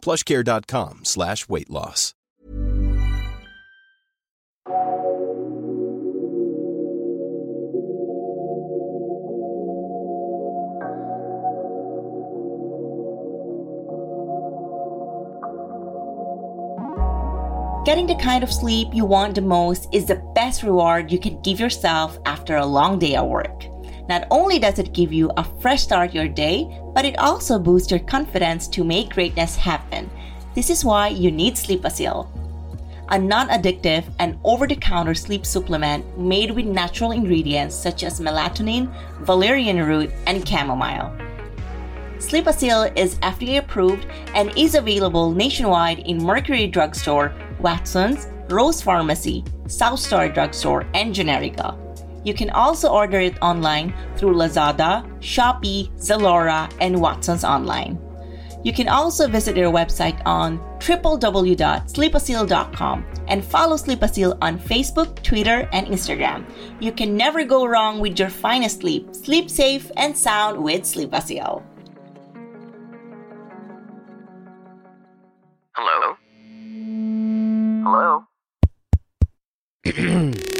plushcare.com slash weight loss. Getting the kind of sleep you want the most is the best reward you can give yourself after a long day at work. Not only does it give you a fresh start your day, but it also boosts your confidence to make greatness happen. This is why you need Sleepasil, a non-addictive and over-the-counter sleep supplement made with natural ingredients such as melatonin, valerian root, and chamomile. Sleepasil is FDA approved and is available nationwide in Mercury Drugstore, Watson's, Rose Pharmacy, South Star Drugstore, and Generica. You can also order it online through Lazada, Shopee, Zalora, and Watson's Online. You can also visit their website on www.sleepasil.com and follow Sleepasil on Facebook, Twitter, and Instagram. You can never go wrong with your finest sleep. Sleep safe and sound with Sleepasil. Hello? Hello?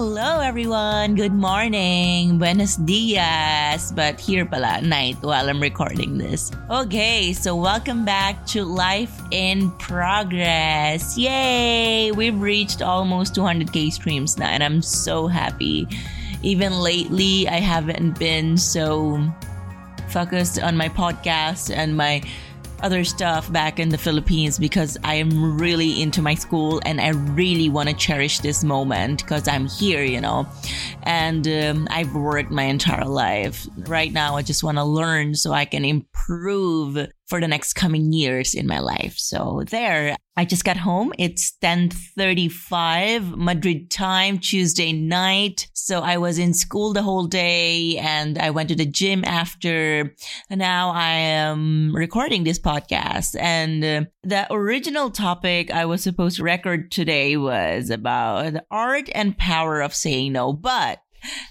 Hello everyone! Good morning! Buenos dias! But here pala, night while I'm recording this. Okay, so welcome back to Life in Progress. Yay! We've reached almost 200k streams now and I'm so happy. Even lately, I haven't been so focused on my podcast and my other stuff back in the Philippines because I am really into my school and I really want to cherish this moment because I'm here, you know. And um, I've worked my entire life. Right now, I just want to learn so I can improve for the next coming years in my life. So there, I just got home. It's 10:35 Madrid time, Tuesday night. So I was in school the whole day and I went to the gym after. Now I am recording this podcast and uh, the original topic I was supposed to record today was about the art and power of saying no, but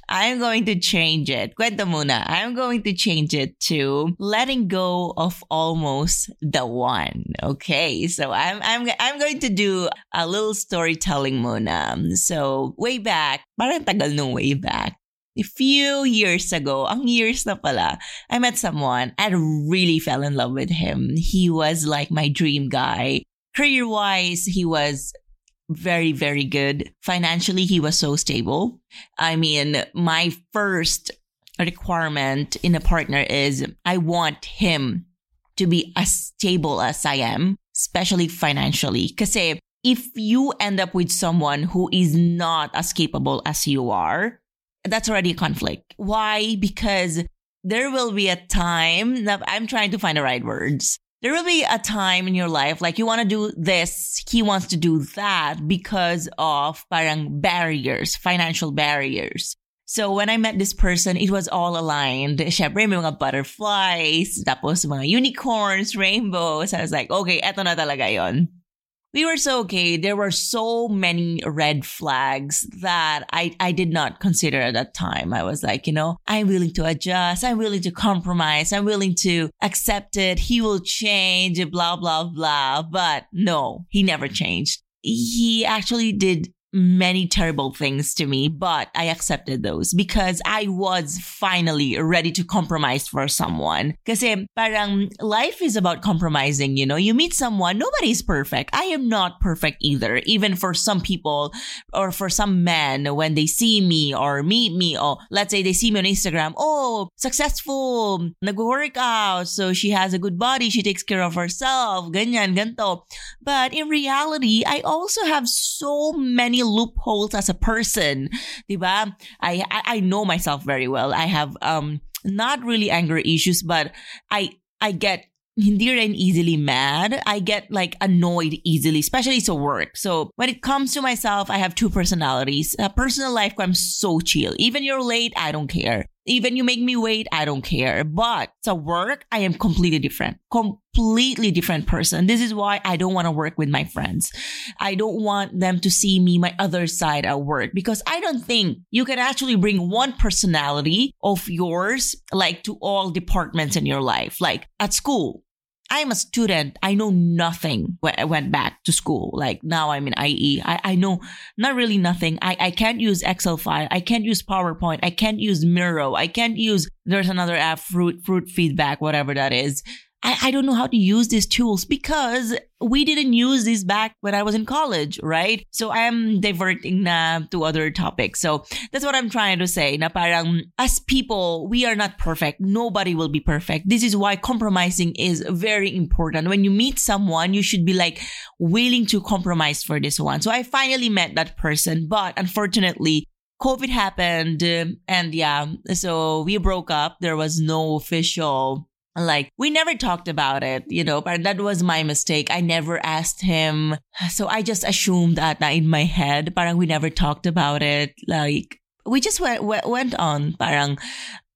I'm going to change it. Kwento muna. I'm going to change it to letting go of almost the one. Okay. So I'm, I'm, I'm going to do a little storytelling muna. So way back, parang tagal nung way back. A few years ago, ang years na pala, I met someone and really fell in love with him. He was like my dream guy. Career wise, he was very, very good. Financially, he was so stable. I mean, my first requirement in a partner is I want him to be as stable as I am, especially financially. Because if you end up with someone who is not as capable as you are, that's already a conflict. Why? Because there will be a time that I'm trying to find the right words there will be a time in your life like you want to do this, he wants to do that because of parang barriers, financial barriers. So when I met this person, it was all aligned. Syempre, may mga butterflies, tapos mga unicorns, rainbows. I was like, okay, eto na talaga yon we were so okay. There were so many red flags that I, I did not consider at that time. I was like, you know, I'm willing to adjust. I'm willing to compromise. I'm willing to accept it. He will change, blah, blah, blah. But no, he never changed. He actually did many terrible things to me, but I accepted those because I was finally ready to compromise for someone. Kasi parang life is about compromising, you know? You meet someone, nobody's perfect. I am not perfect either. Even for some people or for some men, when they see me or meet me, or let's say they see me on Instagram, oh, successful, nag-work so she has a good body, she takes care of herself, ganyan, ganto. But in reality, I also have so many loopholes as a person, diba? I, I, know myself very well. I have, um, not really anger issues, but I, I get hindi rin easily mad. I get like annoyed easily, especially to work. So when it comes to myself, I have two personalities. A personal life, where I'm so chill. Even you're late, I don't care. Even you make me wait, I don't care. But to work, I am completely different. Completely different person. This is why I don't want to work with my friends. I don't want them to see me, my other side at work, because I don't think you can actually bring one personality of yours, like to all departments in your life. Like at school, I'm a student. I know nothing when I went back to school. Like now I'm in IE. I, I know not really nothing. I, I can't use Excel file. I can't use PowerPoint. I can't use Miro. I can't use, there's another app, fruit, fruit feedback, whatever that is. I, I don't know how to use these tools because we didn't use this back when I was in college, right? So I am diverting na to other topics. So that's what I'm trying to say. Na parang as people, we are not perfect. Nobody will be perfect. This is why compromising is very important. When you meet someone, you should be like willing to compromise for this one. So I finally met that person, but unfortunately, COVID happened and yeah, so we broke up. There was no official like we never talked about it, you know, but that was my mistake. I never asked him. So I just assumed that uh, in my head, parang we never talked about it. Like we just went, went on. Parang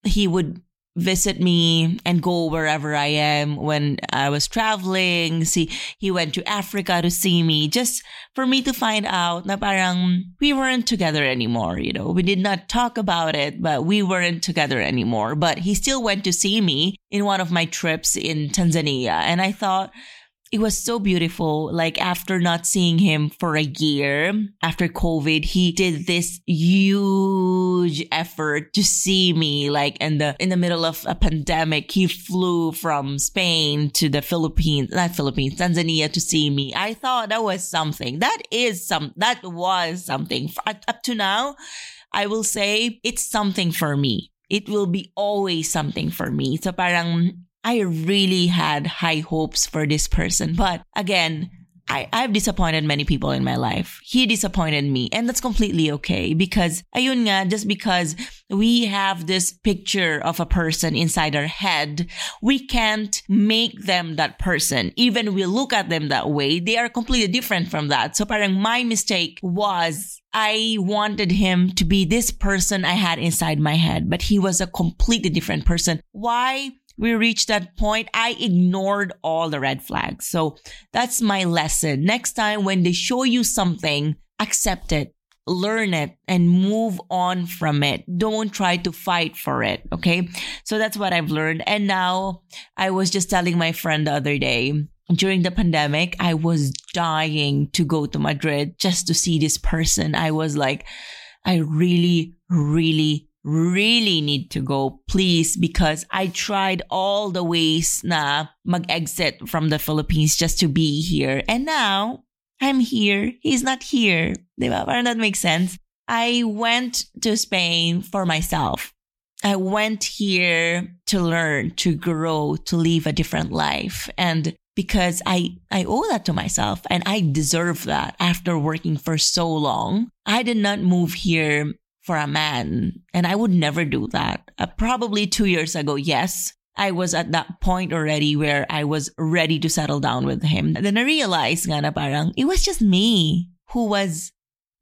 he would visit me and go wherever I am when I was traveling. See, he went to Africa to see me just for me to find out na parang we weren't together anymore. You know, we did not talk about it, but we weren't together anymore. But he still went to see me in one of my trips in Tanzania. And I thought, it was so beautiful. Like after not seeing him for a year after COVID, he did this huge effort to see me. Like in the, in the middle of a pandemic, he flew from Spain to the Philippines, not Philippines, Tanzania to see me. I thought that was something. That is some, that was something up to now. I will say it's something for me. It will be always something for me. So parang I really had high hopes for this person. But again, I, I've disappointed many people in my life. He disappointed me. And that's completely okay because, ayun nga, just because we have this picture of a person inside our head, we can't make them that person. Even we look at them that way, they are completely different from that. So parang my mistake was I wanted him to be this person I had inside my head, but he was a completely different person. Why? We reached that point, I ignored all the red flags. So that's my lesson. Next time when they show you something, accept it, learn it, and move on from it. Don't try to fight for it. Okay. So that's what I've learned. And now I was just telling my friend the other day, during the pandemic, I was dying to go to Madrid just to see this person. I was like, I really, really really need to go, please, because I tried all the ways na mag-exit from the Philippines just to be here. And now I'm here. He's not here. Diba? Parang that makes sense. I went to Spain for myself. I went here to learn, to grow, to live a different life. And because I, I owe that to myself and I deserve that after working for so long. I did not move here for a man. And I would never do that. Uh, probably two years ago, yes. I was at that point already where I was ready to settle down with him. Then I realized nga na parang it was just me who was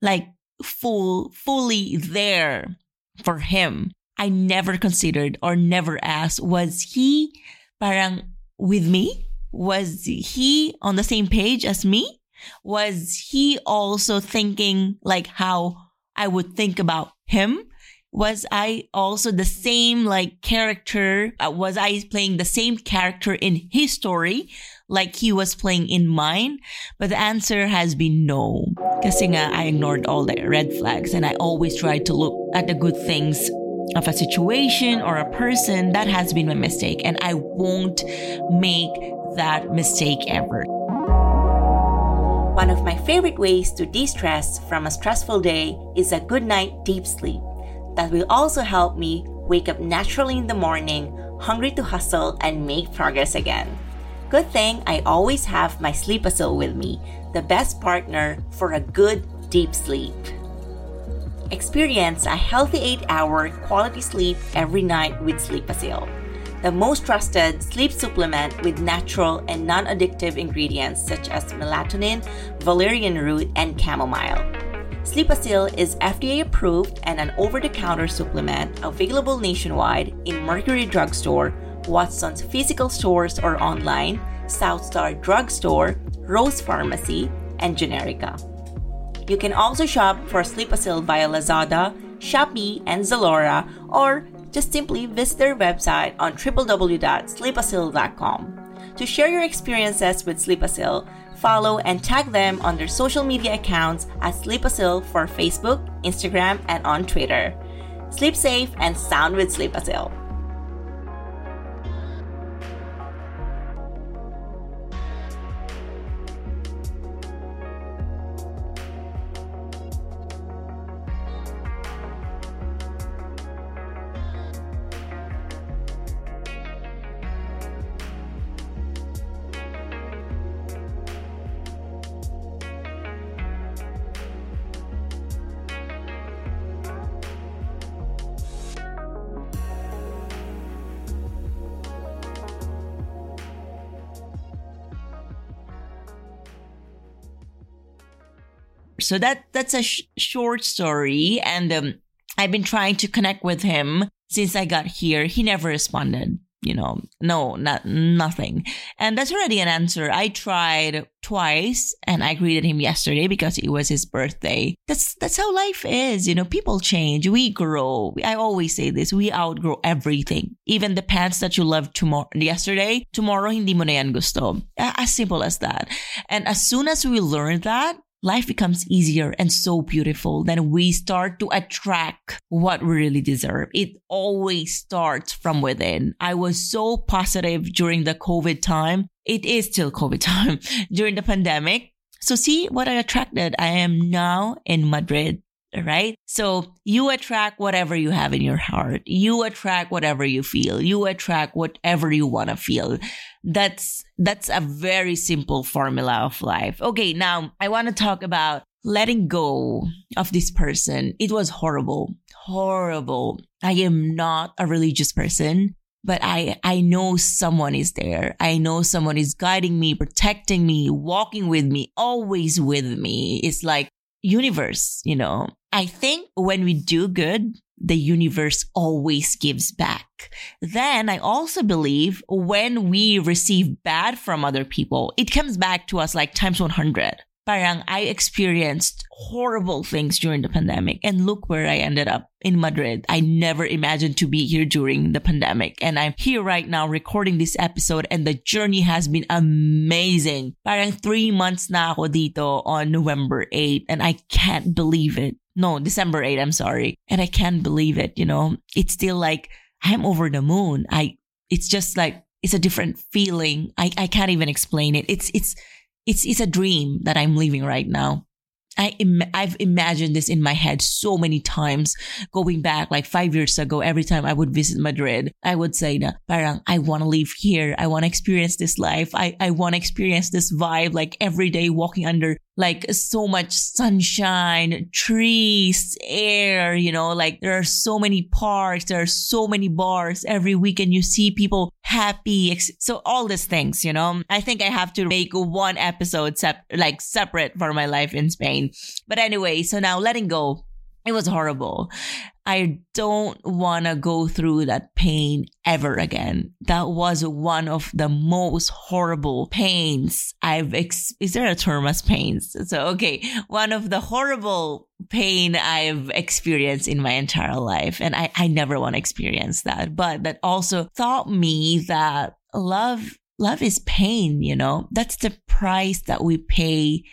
like full, fully there for him. I never considered or never asked, was he parang with me? Was he on the same page as me? Was he also thinking like how I would think about him. Was I also the same like character? Uh, was I playing the same character in his story? like he was playing in mine, but the answer has been no. Nga, I ignored all the red flags and I always tried to look at the good things of a situation or a person. That has been my mistake and I won't make that mistake ever. One of my favorite ways to de stress from a stressful day is a good night deep sleep. That will also help me wake up naturally in the morning, hungry to hustle and make progress again. Good thing I always have my Sleepasil with me, the best partner for a good deep sleep. Experience a healthy 8 hour quality sleep every night with Sleepasil, the most trusted sleep supplement with natural and non addictive ingredients such as melatonin, valerian root, and chamomile. Sleepasil is FDA approved and an over the counter supplement available nationwide in Mercury Drugstore, Watson's physical stores or online, Southstar Drugstore, Rose Pharmacy, and Generica. You can also shop for Sleepasil via Lazada, Shopee, and Zalora, or just simply visit their website on www.sleepasil.com. To share your experiences with Sleepasil, follow and tag them on their social media accounts at Sleepasil for Facebook, Instagram, and on Twitter. Sleep safe and sound with Sleepasil. So that that's a sh- short story, and um, I've been trying to connect with him since I got here. He never responded. You know, no, not nothing, and that's already an answer. I tried twice, and I greeted him yesterday because it was his birthday. That's that's how life is. You know, people change, we grow. I always say this: we outgrow everything, even the pants that you loved tomorrow, yesterday. Tomorrow, hindi mo na yan gusto. As simple as that. And as soon as we learn that, life becomes easier and so beautiful. Then we start to attract what we really deserve. It always starts from within. I was so positive during the COVID time. It is still COVID time during the pandemic. So see what I attracted. I am now in Madrid right? So you attract whatever you have in your heart. You attract whatever you feel. You attract whatever you want to feel. That's, that's a very simple formula of life. Okay. Now I want to talk about letting go of this person. It was horrible, horrible. I am not a religious person. But I, I know someone is there. I know someone is guiding me, protecting me, walking with me, always with me. It's like universe, you know, I think when we do good, the universe always gives back. Then I also believe when we receive bad from other people, it comes back to us like times 100 parang I experienced horrible things during the pandemic and look where I ended up in Madrid. I never imagined to be here during the pandemic and I'm here right now recording this episode and the journey has been amazing. Parang three months na ako dito on November 8 and I can't believe it. No, December 8, I'm sorry. And I can't believe it, you know. It's still like I'm over the moon. I it's just like it's a different feeling. I, I can't even explain it. It's it's it's it's a dream that I'm living right now. I Im- I've imagined this in my head so many times going back like five years ago. Every time I would visit Madrid, I would say, parang, I want to live here. I want to experience this life. I, I want to experience this vibe like every day walking under like so much sunshine, trees, air, you know, like there are so many parks, there are so many bars every weekend. You see people happy. So all these things, you know, I think I have to make one episode sep- like separate for my life in Spain. But anyway, so now letting go it was horrible. I don't want to go through that pain ever again. That was one of the most horrible pains I've ex- is there a term as pains? So okay, one of the horrible pain I've experienced in my entire life and I I never want to experience that. But that also taught me that love love is pain, you know, that's the price that we pay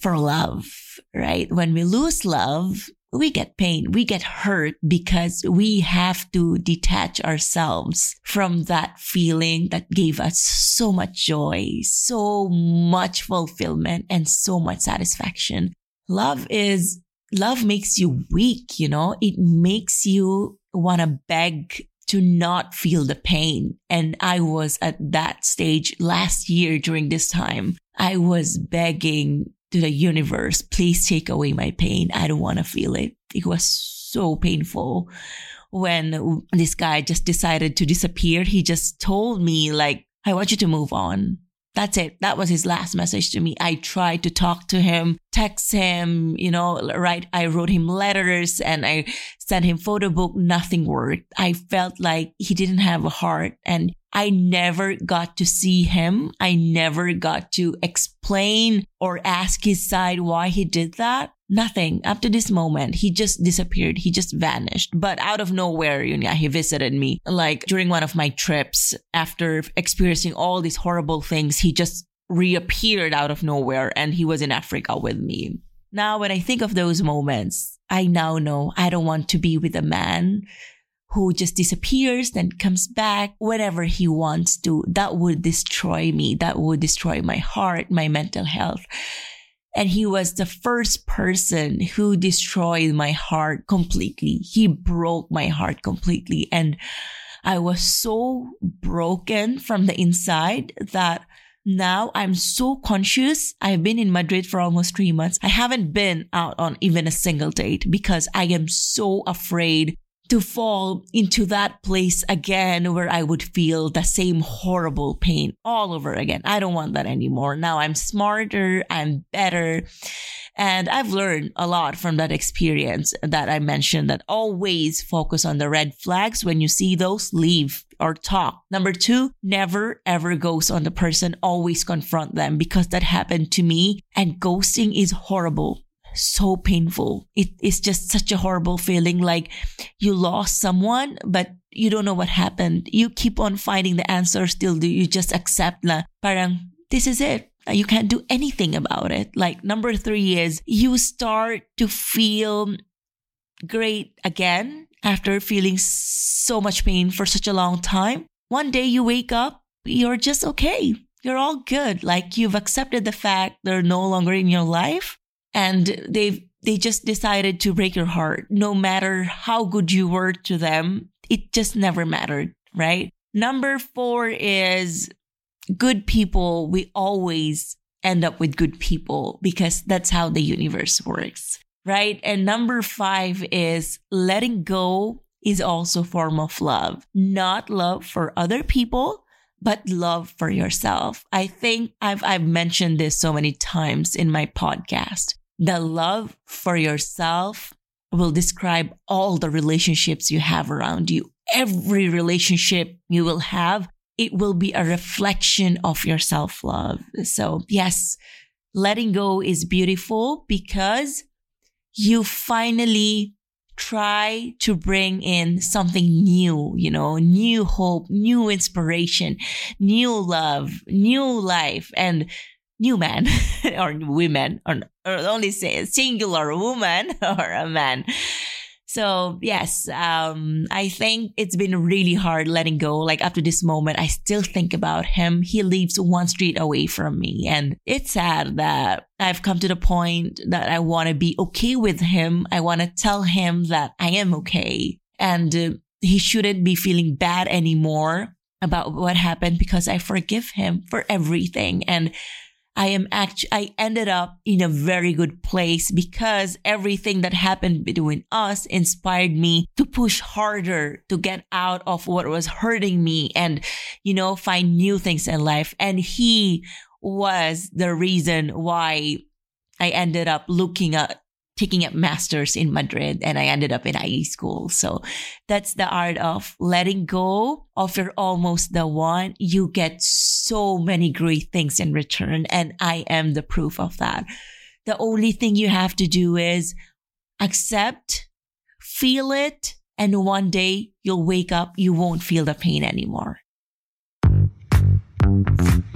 for love, right? When we lose love, we get pain, we get hurt because we have to detach ourselves from that feeling that gave us so much joy, so much fulfillment and so much satisfaction. Love is, love makes you weak, you know, it makes you want to beg to not feel the pain. And I was at that stage last year during this time. I was begging to the universe, please take away my pain. I don't want to feel it. It was so painful when this guy just decided to disappear. He just told me like, I want you to move on. That's it. That was his last message to me. I tried to talk to him, text him, you know, right. I wrote him letters and I sent him photo book. Nothing worked. I felt like he didn't have a heart and I never got to see him. I never got to explain or ask his side why he did that. Nothing. Up to this moment, he just disappeared. He just vanished. But out of nowhere, you know, he visited me. Like during one of my trips, after experiencing all these horrible things, he just reappeared out of nowhere and he was in Africa with me. Now, when I think of those moments, I now know I don't want to be with a man who just disappears, then comes back whenever he wants to. That would destroy me. That would destroy my heart, my mental health. And he was the first person who destroyed my heart completely. He broke my heart completely. And I was so broken from the inside that now I'm so conscious. I've been in Madrid for almost three months. I haven't been out on even a single date because I am so afraid to fall into that place again where I would feel the same horrible pain all over again. I don't want that anymore. Now I'm smarter, I'm better. And I've learned a lot from that experience that I mentioned that always focus on the red flags. When you see those, leave or talk. Number two, never ever ghost on the person. Always confront them because that happened to me and ghosting is horrible so painful. It is just such a horrible feeling like you lost someone, but you don't know what happened. You keep on finding the answer still. Do you just accept na parang this is it? You can't do anything about it. Like number three is you start to feel great again after feeling so much pain for such a long time. One day you wake up, you're just okay. You're all good. Like you've accepted the fact they're no longer in your life and they've they just decided to break your heart no matter how good you were to them it just never mattered right number 4 is good people we always end up with good people because that's how the universe works right and number 5 is letting go is also a form of love not love for other people but love for yourself. I think I've, I've mentioned this so many times in my podcast. The love for yourself will describe all the relationships you have around you. Every relationship you will have, it will be a reflection of your self love. So yes, letting go is beautiful because you finally try to bring in something new, you know, new hope, new inspiration, new love, new life. And new man or women or, or only say singular woman or a man. So yes, um, I think it's been really hard letting go. Like to this moment, I still think about him. He lives one street away from me. And it's sad that I've come to the point that I want to be okay with him. I want to tell him that I am okay and uh, he shouldn't be feeling bad anymore about what happened because I forgive him for everything. And I am actually, I ended up in a very good place because everything that happened between us inspired me to push harder to get out of what was hurting me and, you know, find new things in life. And he was the reason why I ended up looking at taking up masters in Madrid and I ended up in IE school. So that's the art of letting go of your almost the one. You get so many great things in return. And I am the proof of that. The only thing you have to do is accept, feel it. And one day you'll wake up, you won't feel the pain anymore.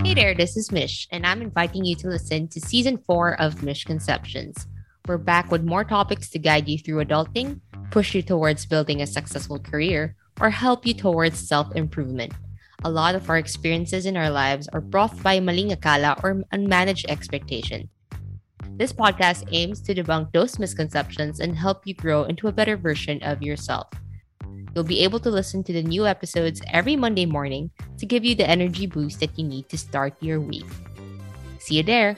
Hey there, this is Mish, and I'm inviting you to listen to season four of Misconceptions. We're back with more topics to guide you through adulting, push you towards building a successful career, or help you towards self improvement. A lot of our experiences in our lives are brought by maling akala or unmanaged expectation. This podcast aims to debunk those misconceptions and help you grow into a better version of yourself. You'll be able to listen to the new episodes every Monday morning to give you the energy boost that you need to start your week. See you there.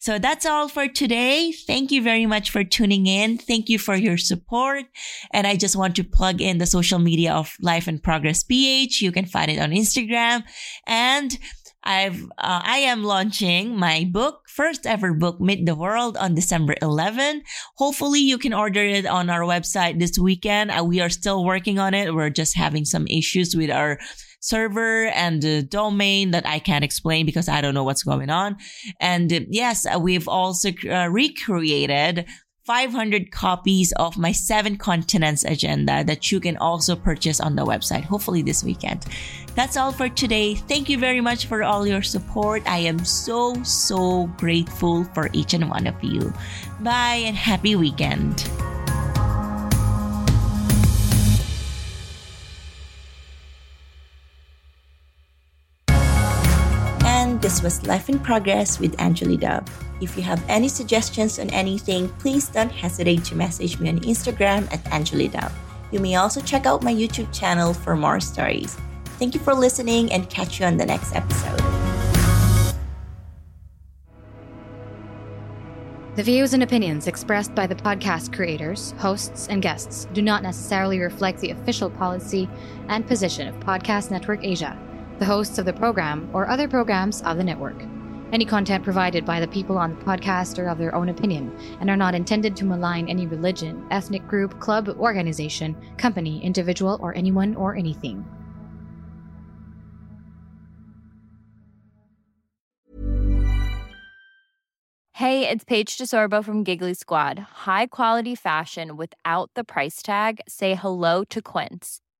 So that's all for today. Thank you very much for tuning in. Thank you for your support. And I just want to plug in the social media of Life in Progress PH. You can find it on Instagram and I've uh, I am launching my book, first ever book, Meet the World, on December 11. Hopefully, you can order it on our website this weekend. Uh, we are still working on it. We're just having some issues with our server and the domain that I can't explain because I don't know what's going on. And uh, yes, we've also uh, recreated 500 copies of my seven continents agenda that you can also purchase on the website, hopefully this weekend. That's all for today. Thank you very much for all your support. I am so, so grateful for each and one of you. Bye and happy weekend. This was Life in Progress with Angeli Dub. If you have any suggestions on anything, please don't hesitate to message me on Instagram at Angelidub. You may also check out my YouTube channel for more stories. Thank you for listening and catch you on the next episode. The views and opinions expressed by the podcast creators, hosts, and guests do not necessarily reflect the official policy and position of Podcast Network Asia, the hosts of the program, or other programs of the network. Any content provided by the people on the podcast are of their own opinion and are not intended to malign any religion, ethnic group, club, organization, company, individual, or anyone or anything. Hey, it's Paige DeSorbo from Giggly Squad. High quality fashion without the price tag? Say hello to Quince.